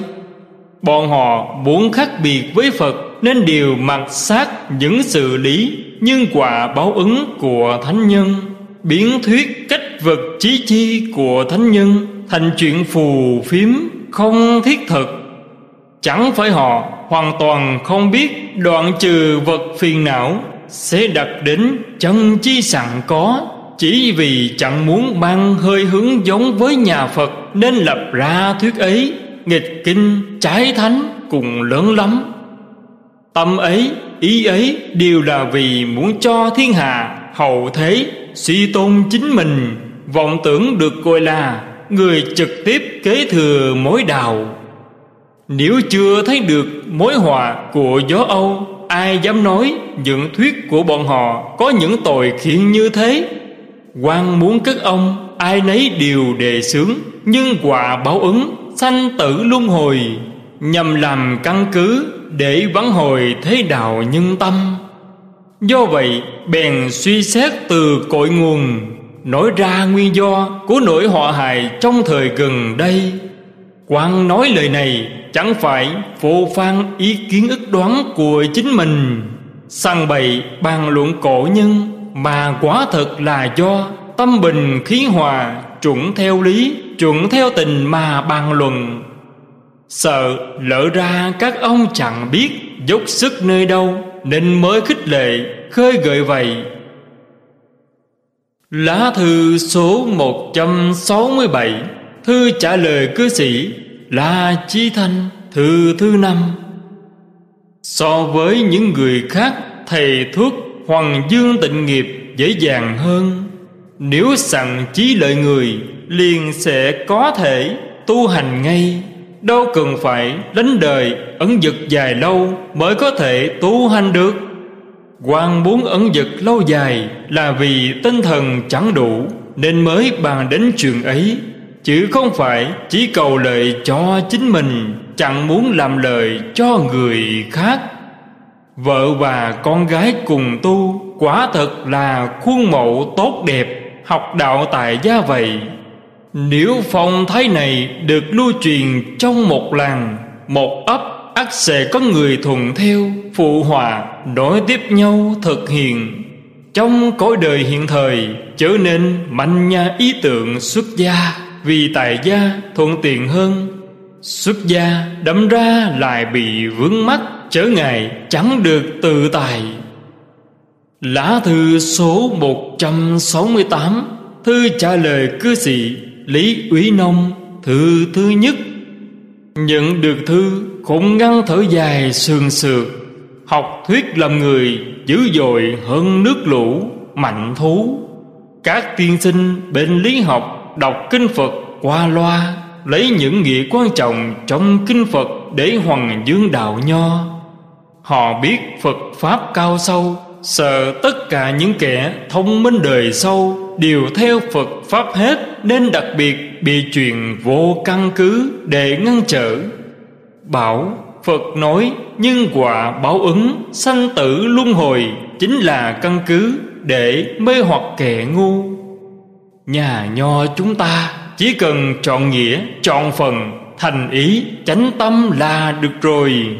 Bọn họ muốn khác biệt với phật nên đều mặc sát những sự lý nhân quả báo ứng của thánh nhân, biến thuyết cách vật trí chi của thánh nhân thành chuyện phù phiếm, không thiết thực. Chẳng phải họ hoàn toàn không biết đoạn trừ vật phiền não sẽ đặt đến chân chi sẵn có chỉ vì chẳng muốn mang hơi hướng giống với nhà Phật Nên lập ra thuyết ấy Nghịch kinh trái thánh cùng lớn lắm. Tâm ấy, ý ấy đều là vì muốn cho thiên hạ hậu thế suy tôn chính mình. Vọng tưởng được gọi là người trực tiếp kế thừa mối đạo. Nếu chưa thấy được mối họa của gió Âu Ai dám nói những thuyết của bọn họ có những tội khiên như thế? Quan muốn cất ông, ai nấy đều đề xướng. Nhưng quả báo ứng, sanh tử luân hồi. Nhằm làm căn cứ để vắng hồi thế đạo nhân tâm. Do vậy, bèn suy xét từ cội nguồn. Nói ra nguyên do của nỗi họa hại trong thời gần đây. Quan nói lời này, chẳng phải phô phan ý kiến ức đoán của chính mình. Sang bày bàn luận cổ nhân mà quả thật là do tâm bình khí hòa, chuẩn theo lý, chuẩn theo tình mà bàn luận. Sợ lỡ ra các ông chẳng biết dốc sức nơi đâu, nên mới khích lệ, khơi gợi vậy. Lá thư số 167 thư trả lời cư sĩ là chi thanh, thư thứ năm. So với những người khác, thầy thuốc hoàng dương tịnh nghiệp dễ dàng hơn. Nếu sẵn trí lợi người, liền sẽ có thể tu hành ngay. Đâu cần phải đánh đời ấn dực dài lâu mới có thể tu hành được. Quan muốn ấn dực lâu dài là vì tinh thần chẳng đủ, Nên mới bàn đến chuyện ấy. Chứ không phải chỉ cầu lợi cho chính mình, Chẳng muốn làm lợi cho người khác. Vợ và con gái cùng tu, Quả thật là khuôn mẫu tốt đẹp, Học đạo tại gia vậy. Nếu phong thái này được lưu truyền trong một làng, Một ấp, ắt sẽ có người thuận theo, Phụ hòa nối tiếp nhau thực hiện. Trong cõi đời hiện thời, Trở nên mạnh nha ý tưởng xuất gia, Vì tại gia thuận tiện hơn. Xuất gia đâm ra lại bị vướng mắc Trở ngại chẳng được tự tài. Lá thư số 168 Thư trả lời cư sĩ Lý Úy Nông, Thư thứ nhất. Nhận được thư cũng ngăn thở dài sườn sượt. Học thuyết làm người dữ dội hơn nước lũ, mạnh thú. Các tiên sinh bên lý học đọc kinh Phật qua loa, Lấy những nghĩa quan trọng trong kinh Phật để hoằng dương đạo nho. Họ biết Phật Pháp cao sâu Sợ tất cả những kẻ thông minh đời sâu Đều theo Phật Pháp hết Nên đặc biệt bị truyền vô căn cứ để ngăn trở. Bảo Phật nói nhân quả báo ứng Sanh tử luân hồi Chính là căn cứ để mê hoặc kẻ ngu. Nhà nho chúng ta chỉ cần chọn nghĩa, chọn phần, thành ý, chánh tâm là được rồi.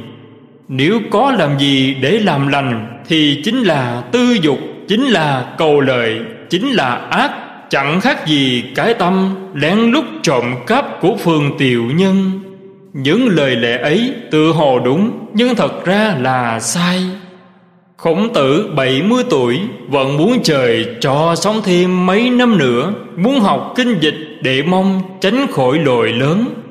Nếu có làm gì để làm lành Thì chính là tư dục, chính là cầu lợi, chính là ác. Chẳng khác gì cái tâm lén lút trộm cắp của phương tiểu nhân. Những lời lẽ ấy tự hồ đúng Nhưng thật ra là sai. Khổng tử 70 tuổi Vẫn muốn trời cho sống thêm mấy năm nữa Muốn học kinh dịch để mong tránh khỏi lội lớn.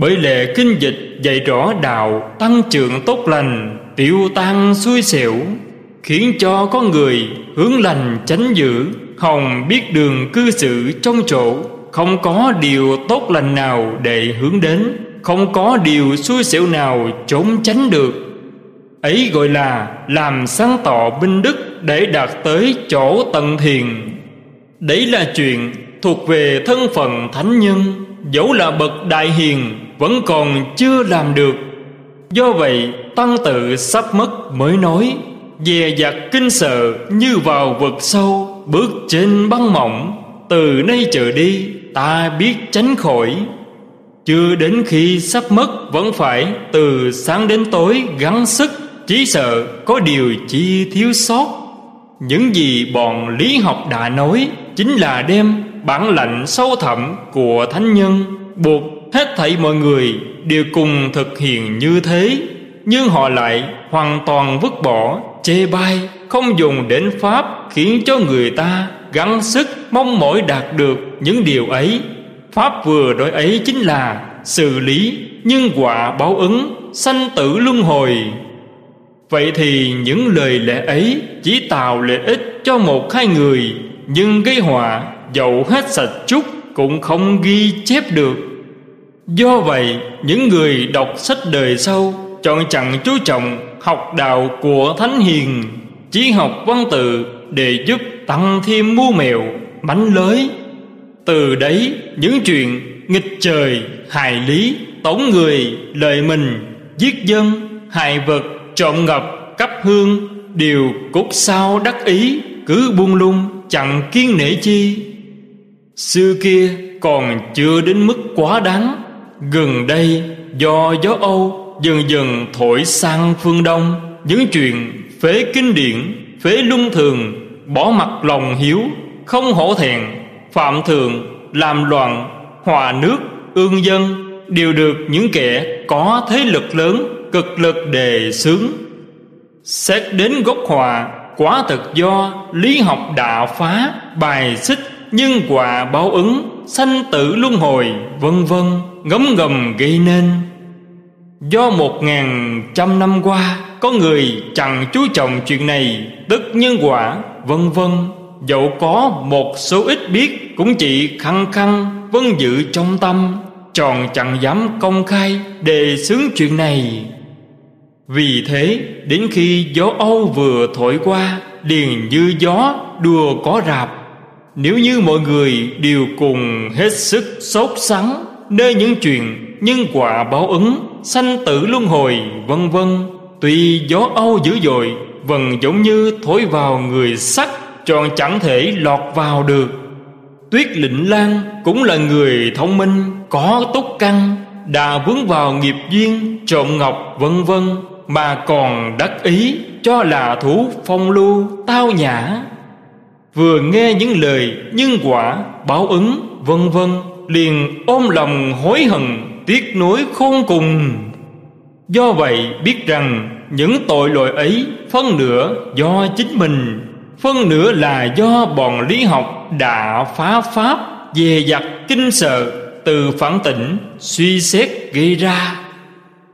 Bởi lệ kinh dịch dạy rõ đạo, Tăng trưởng tốt lành, Tiêu tan xui xẻo, Khiến cho con người hướng lành tránh dữ. Hồng biết đường cư xử trong chỗ, Không có điều tốt lành nào để hướng đến, không có điều xui xẻo nào trốn tránh được. Ấy gọi là làm sáng tỏ binh đức để đạt tới chỗ tận thiền. Đấy là chuyện thuộc về thân phận thánh nhân, dẫu là bậc đại hiền vẫn còn chưa làm được. Do vậy, tăng tự sắp mất mới nói, dè dặt kinh sợ như vào vực sâu, bước trên băng mỏng. Từ nay trở đi, ta biết tránh khỏi. Chưa đến khi sắp mất, Vẫn phải từ sáng đến tối gắng sức, Chỉ sợ có điều chi thiếu sót. Những gì bọn lý học đã nói Chính là đem bản lạnh sâu thẳm của thánh nhân Buộc hết thảy mọi người đều cùng thực hiện như thế, Nhưng họ lại hoàn toàn vứt bỏ, Chê bai, Không dùng đến Pháp Khiến cho người ta gắng sức mong mỏi đạt được những điều ấy. Pháp vừa đối ấy chính là xử lý nhân quả báo ứng, sanh tử luân hồi. Vậy thì những lời lẽ ấy chỉ tạo lợi ích cho một hai người, nhưng gây họa dầu hết sạch chút cũng không ghi chép được do vậy, những người đọc sách đời sau chọn chẳng chú trọng học đạo của thánh hiền, chỉ học văn tự để giúp tăng thêm mưu mèo mánh lới. Từ đấy, những chuyện nghịch trời, hại lý tống người, lợi mình, giết dân, hại vật, trộm ngập cấp hương đều cốt sao đắc ý, cứ buông lung, chẳng kiên nể chi. Xưa kia còn chưa đến mức quá đáng gần đây, do gió âu dần dần thổi sang phương đông, những chuyện phế kinh điển, phế luân thường, bỏ mặt lòng hiếu, không hổ thẹn, phạm thường, làm loạn, hòa nước, ương dân, đều được những kẻ có thế lực lớn, cực lực đề xướng. Xét đến gốc hòa quả thực do lý học đạo phá bài xích nhân quả báo ứng, sanh tử luân hồi, vân vân, ngấm ngầm gây nên. Do một ngàn trăm năm qua, có người chẳng chú trọng chuyện này, tức nhân quả, vân vân. Dẫu có một số ít biết, cũng chỉ khăng khăng, vân giữ trong tâm tròn chẳng dám công khai, đề xướng chuyện này. Vì thế, đến khi gió âu vừa thổi qua, liền như gió đùa có rạp nếu như mọi người đều cùng hết sức sốt sắng Nơi những chuyện nhân quả báo ứng, Sanh tử luân hồi, vân vân Tuy gió âu dữ dội Vần giống như thổi vào người sắt, Tròn chẳng thể lọt vào được. Tuyết lĩnh lan cũng là người thông minh, Có túc căn, Đã vướng vào nghiệp duyên, Trộm ngọc, vân vân, Mà còn đắc ý Cho là thú phong lưu tao nhã. Vừa nghe những lời nhân quả, báo ứng, vân vân, Liền ôm lòng hối hận, Tiếc nuối khôn cùng. Do vậy biết rằng những tội lỗi ấy phân nửa do chính mình, phân nửa là do bọn lý học đã phá pháp về dặt kinh sợ, từ phản tỉnh, suy xét gây ra.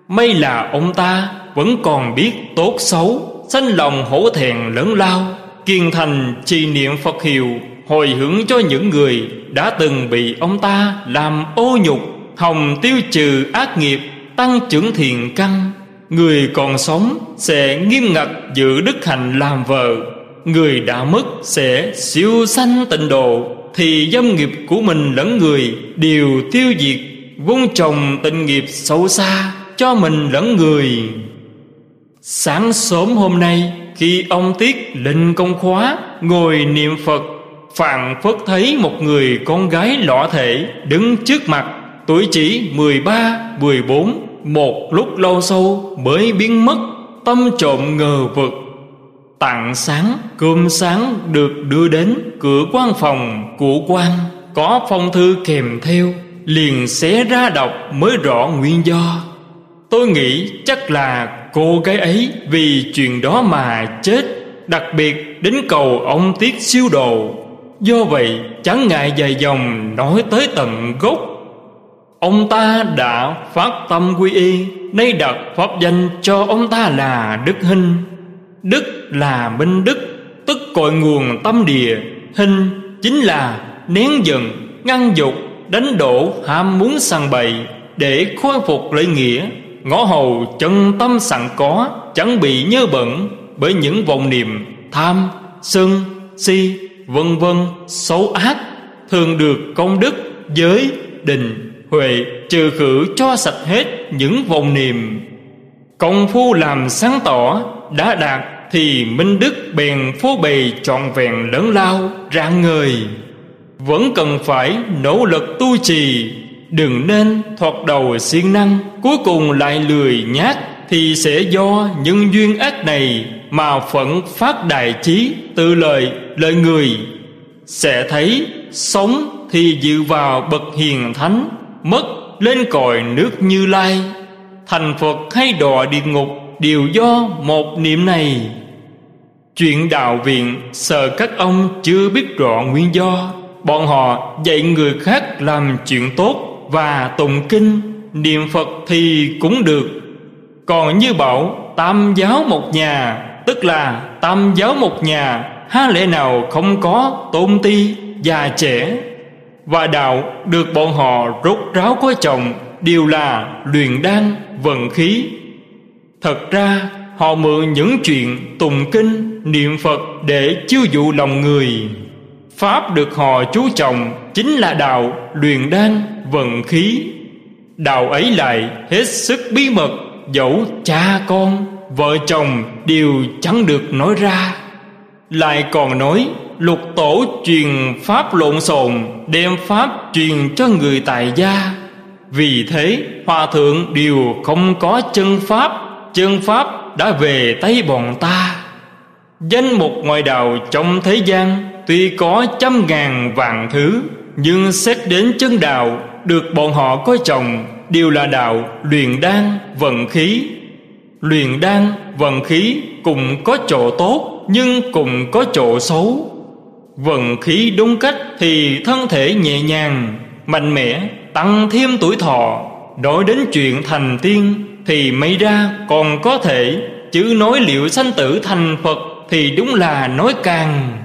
May là ông ta vẫn còn biết tốt xấu, sanh lòng hổ thẹn lớn lao kiên thành trì niệm phật hiệu, hồi hướng cho những người đã từng bị ông ta làm ô nhục, hồng tiêu trừ ác nghiệp, tăng trưởng thiện căn. Người còn sống sẽ nghiêm ngặt giữ đức hạnh làm vợ. Người đã mất sẽ siêu sanh tịnh độ. Thì dâm nghiệp của mình lẫn người đều tiêu diệt, vun trồng tình nghiệp sâu xa cho mình lẫn người sáng sớm hôm nay, khi ông tiết lên công khóa, ngồi niệm phật, phạn phất thấy một người con gái lọ thể đứng trước mặt, tuổi chỉ mười ba, mười bốn, một lúc lâu sâu mới biến mất, tâm trộm ngờ vực. Tặng sáng, cơm sáng được đưa đến cửa quan phòng của quan, có phong thư kèm theo, liền xé ra đọc mới rõ nguyên do. Tôi nghĩ chắc là cô gái ấy vì chuyện đó mà chết, đặc biệt đến cầu ông tiết siêu đồ do vậy, chẳng ngại dài dòng nói tới tận gốc. Ông ta đã phát tâm quy y, nay đặt pháp danh cho ông ta là đức hinh. Đức là minh đức, Tức cội nguồn tâm địa. Hình chính là nén giận, Ngăn dục, Đánh đổ ham muốn săn bậy Để khôi phục lợi nghĩa. Ngõ hầu chân tâm sẵn có, Chẳng bị nhớ bẩn Bởi những vọng niệm tham, Sân, Si, Vân vân, xấu ác, Thường được công đức, Giới, Định, Huệ trừ khử cho sạch hết những vọng niệm. Công phu làm sáng tỏ, đã đạt thì minh đức bèn phô bày trọn vẹn lớn lao, rạng ngời. Vẫn cần phải nỗ lực tu trì đừng nên thoạt đầu siêng năng, cuối cùng lại lười nhát, thì sẽ do những duyên ác này mà phận phát đại trí tự lời lời người. Sẽ thấy, sống thì dự vào bậc hiền thánh, mất lên còi nước như lai. Thành phật hay đọa địa ngục đều do một niệm này. Chuyện đạo viện, sợ các ông chưa biết rõ nguyên do, bọn họ dạy người khác làm chuyện tốt và tụng kinh niệm phật thì cũng được. Còn như bảo tam giáo một nhà tức là tam giáo một nhà há lẽ nào không có tôn ti già trẻ? Và đạo được bọn họ rốt ráo có chồng đều là luyện đan vận khí. Thật ra họ mượn những chuyện tụng kinh, niệm Phật để chiêu dụ lòng người. Pháp được họ chú trọng chính là đạo luyện đan, vận khí. Đạo ấy lại hết sức bí mật, dẫu cha con, vợ chồng đều chẳng được nói ra. Lại còn nói lục tổ truyền pháp lộn xộn đem pháp truyền cho người tại gia vì thế hòa thượng đều không có chân pháp chân pháp đã về tay bọn ta danh mục ngoại đạo trong thế gian tuy có trăm ngàn vạn thứ, nhưng xét đến chân đạo, được bọn họ coi trọng, đều là đạo luyện đan, vận khí. Luyện đan, vận khí cùng có chỗ tốt, nhưng cùng có chỗ xấu. Vận khí đúng cách thì thân thể nhẹ nhàng, mạnh mẽ, tăng thêm tuổi thọ. Nói đến chuyện thành tiên thì mấy ra còn có thể, chứ nói liệu sanh tử thành phật thì đúng là nói càng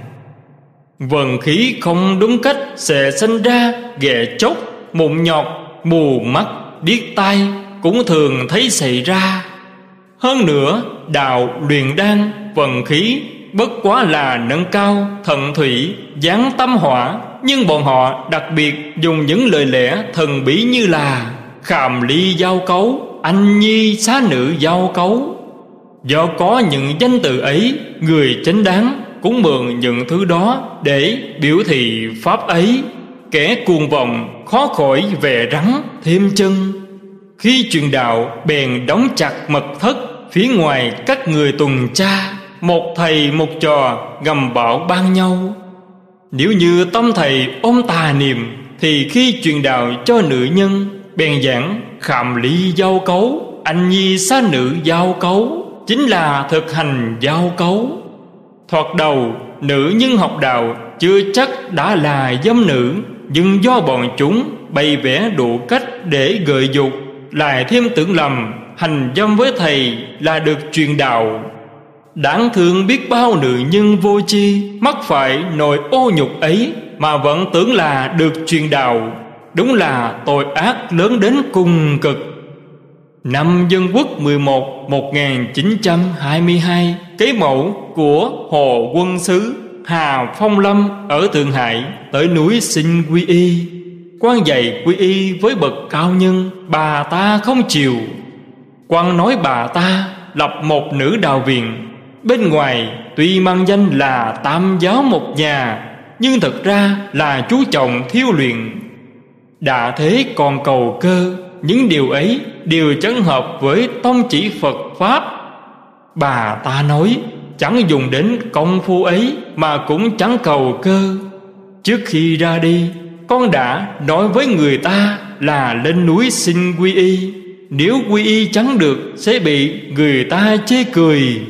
vận khí không đúng cách sẽ sinh ra ghẻ chốc, mụn nhọt, mù mắt, điếc tai cũng thường thấy xảy ra. Hơn nữa, đạo luyện đan vận khí Bất quá là nâng cao Thần thủy giáng tâm hỏa, Nhưng bọn họ đặc biệt dùng những lời lẽ thần bí như là Khàm ly giao cấu, Anh nhi xá nữ giao cấu. Do có những danh từ ấy, Người chánh đáng cũng mượn những thứ đó Để biểu thị pháp ấy. Kẻ cuồng vọng, khó khỏi về rắn, thêm chân. Khi truyền đạo, bèn đóng chặt mật thất Phía ngoài các người tuần tra, Một thầy một trò gầm bảo ban nhau. Nếu như tâm thầy ôm tà niệm, Thì khi truyền đạo cho nữ nhân, Bèn giảng khảm lý giao cấu, Anh nhi xa nữ giao cấu, Chính là thực hành giao cấu. Thoạt đầu, nữ nhân học đạo Chưa chắc đã là dâm nữ, Nhưng do bọn chúng bày vẽ đủ cách để gợi dục, Lại thêm tưởng lầm, hành dâm với thầy là được truyền đạo. Đáng thương biết bao nữ nhân vô chi Mắc phải nỗi ô nhục ấy Mà vẫn tưởng là được truyền đạo. Đúng là tội ác lớn đến cùng cực. Năm Dân Quốc 11 1922 Kế mẫu của Hồ Quân Sứ Hà Phong Lâm ở Thượng Hải Tới núi xin quy y. Quan dạy quy y với bậc cao nhân, Bà ta không chịu. Quan nói bà ta lập một nữ đạo viện. Bên ngoài, tuy mang danh là tam giáo một nhà, Nhưng thật ra là chú trọng thiêu luyện. Đã thế còn cầu cơ, Những điều ấy đều chẳng hợp với tông chỉ Phật Pháp Bà ta nói, chẳng dùng đến công phu ấy Mà cũng chẳng cầu cơ. Trước khi ra đi, Con đã nói với người ta là lên núi xin quy y. Nếu quy y chẳng được, Sẽ bị người ta chê cười.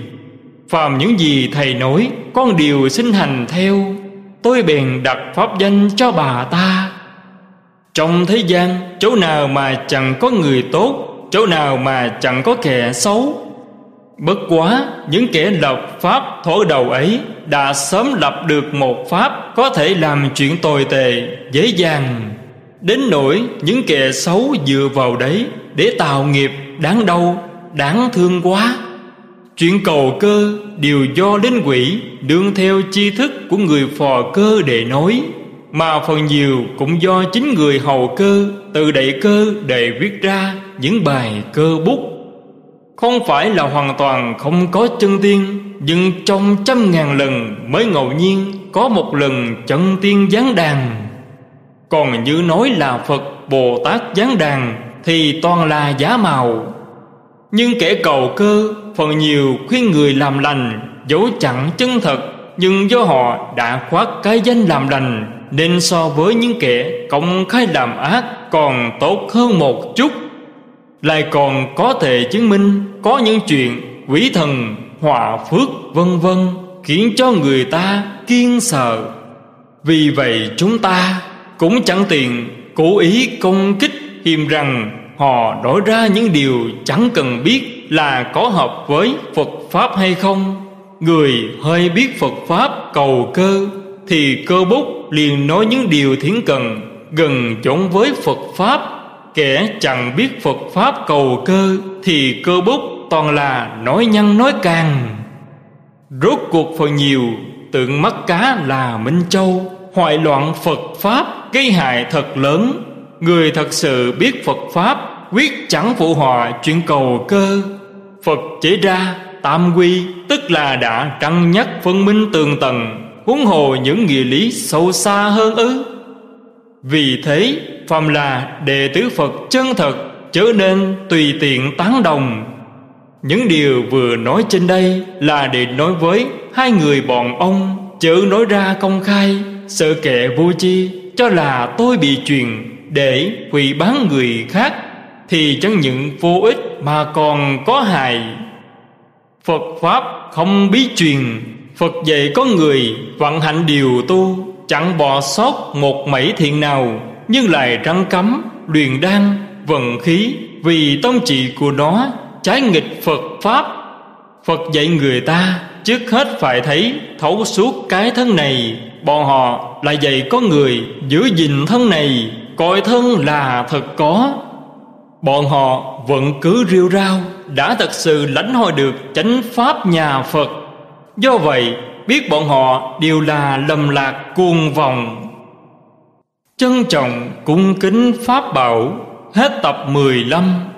Phàm những gì thầy nói, Con đều xin hành theo. Tôi bèn đặt pháp danh cho bà ta. Trong thế gian, Chỗ nào mà chẳng có người tốt, Chỗ nào mà chẳng có kẻ xấu Bất quá, Những kẻ lập pháp thổ đầu ấy Đã sớm lập được một pháp Có thể làm chuyện tồi tệ, Dễ dàng. Đến nỗi những kẻ xấu dựa vào đấy Để tạo nghiệp đáng đau, Đáng thương quá. Chuyện cầu cơ đều do linh quỷ Đương theo chi thức của người phò cơ để nói, Mà phần nhiều cũng do chính người hầu cơ, Tự đẩy cơ để viết ra những bài cơ bút. Không phải là hoàn toàn không có chân tiên, Nhưng trong trăm ngàn lần mới ngẫu nhiên Có một lần chân tiên giáng đàn. Còn như nói là Phật Bồ Tát giáng đàn Thì toàn là giả màu Nhưng kẻ cầu cơ, Phần nhiều khuyên người làm lành Dẫu chẳng chân thật, Nhưng do họ đã khoác cái danh làm lành, Nên so với những kẻ công khai làm ác Còn tốt hơn một chút. Lại còn có thể chứng minh có những chuyện quỷ thần hòa phước, vân vân, Khiến cho người ta kiên sợ Vì vậy chúng ta cũng chẳng tiền cố ý công kích hiềm rằng họ nói ra những điều chẳng cần biết là có hợp với Phật Pháp hay không. Người hơi biết Phật Pháp cầu cơ, thì cơ bút liền nói những điều thiến cần, gần chốn với Phật Pháp. Kẻ chẳng biết Phật Pháp cầu cơ, thì cơ bút toàn là nói nhăn nói càng. Rốt cuộc phần nhiều, tượng mắt cá là Minh Châu, hoại loạn Phật Pháp gây hại thật lớn. Người thật sự biết Phật Pháp, Quyết chẳng phụ họa chuyện cầu cơ. Phật chỉ ra, tam quy, Tức là đã trăng nhắc phân minh tường tầng Huống hồ những nghĩa lý sâu xa hơn ư. Vì thế Phàm là đệ tử Phật chân thật Trở nên tùy tiện tán đồng. Những điều vừa nói trên đây Là để nói với hai người bọn ông, Chớ nói ra công khai, Sợ kệ vô chi Cho là tôi bị truyền Để hủy bán người khác, Thì chẳng những vô ích Mà còn có hại. Phật Pháp không bí truyền, Phật dạy có người vận hạnh điều tu, Chẳng bỏ sót một mảy thiện nào. Nhưng lại răng cấm, Luyện đan, Vận khí, Vì tông trị của nó, Trái nghịch Phật Pháp. Phật dạy người ta, Trước hết phải thấy thấu suốt cái thân này. Bọn họ lại dạy có người giữ gìn thân này, Coi thân là thật có. Bọn họ vẫn cứ rêu rao, Đã thật sự lãnh hội được chánh pháp nhà Phật. Do vậy, Biết bọn họ đều là lầm lạc cuồng vòng Trân trọng cung kính Pháp bảo Hết tập 15